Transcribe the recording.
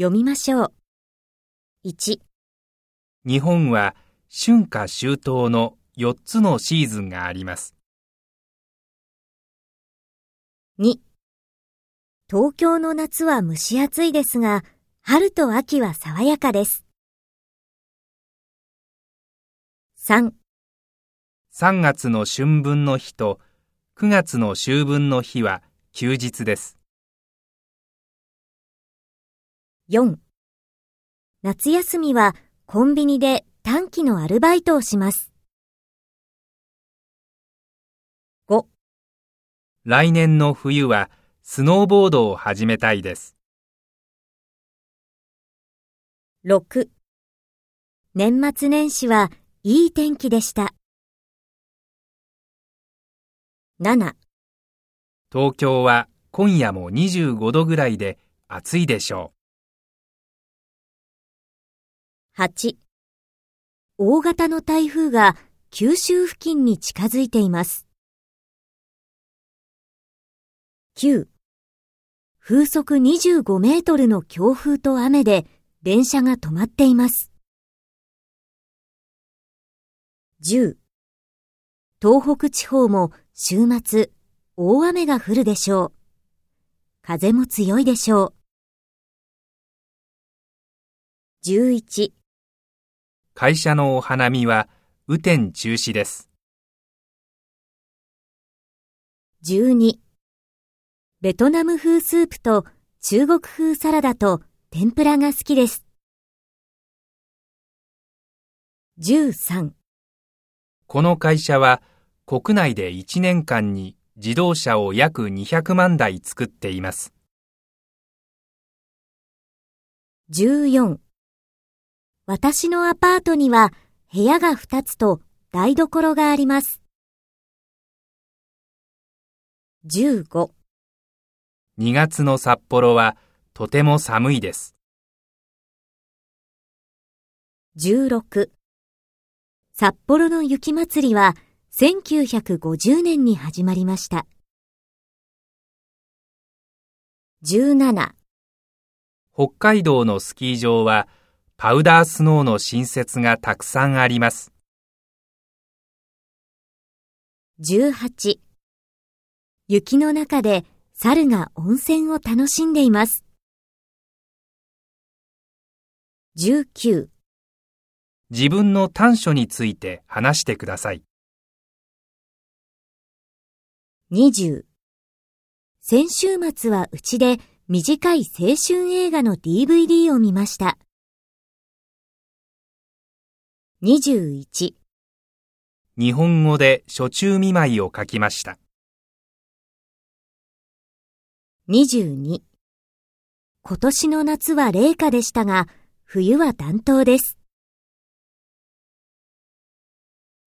読みましょう。1、日本は春夏秋冬の4つのシーズンがあります。2東京の夏は蒸し暑いですが、春と秋は爽やかです。3、3月の春分の日と9月の秋分の日は休日です。4夏休みはコンビニで短期のアルバイトをします。5来年の冬はスノーボードを始めたいです。6年末年始はいい天気でした。7東京は今夜も25度ぐらいで暑いでしょ8大型の台風が九州付近に近づいています。9風速25メートルの強風と雨で電車が止まっています。10東北地方も週末大雨が降るでしょう。風も強いでしょう。11。会社のお花見は雨天中止です。12ベトナム風スープと中国風サラダと天ぷらが好きです。13この会社は国内で1年間に自動車を約200万台作っています。14私のアパートには部屋が2つと台所があります。15 2月の札幌はとても寒いです。16札幌の雪まつりは1950年に始まりました。17北海道のスキー場はパウダースノーの新設がたくさんあります。18雪の中で猿が温泉を楽しんでいます。19自分の短所について話してください。20先週末はうちで短い青春映画の DVD を見ました。21日本語で暑中見舞いを書きました。22今年の夏は冷夏でしたが、冬は暖冬です。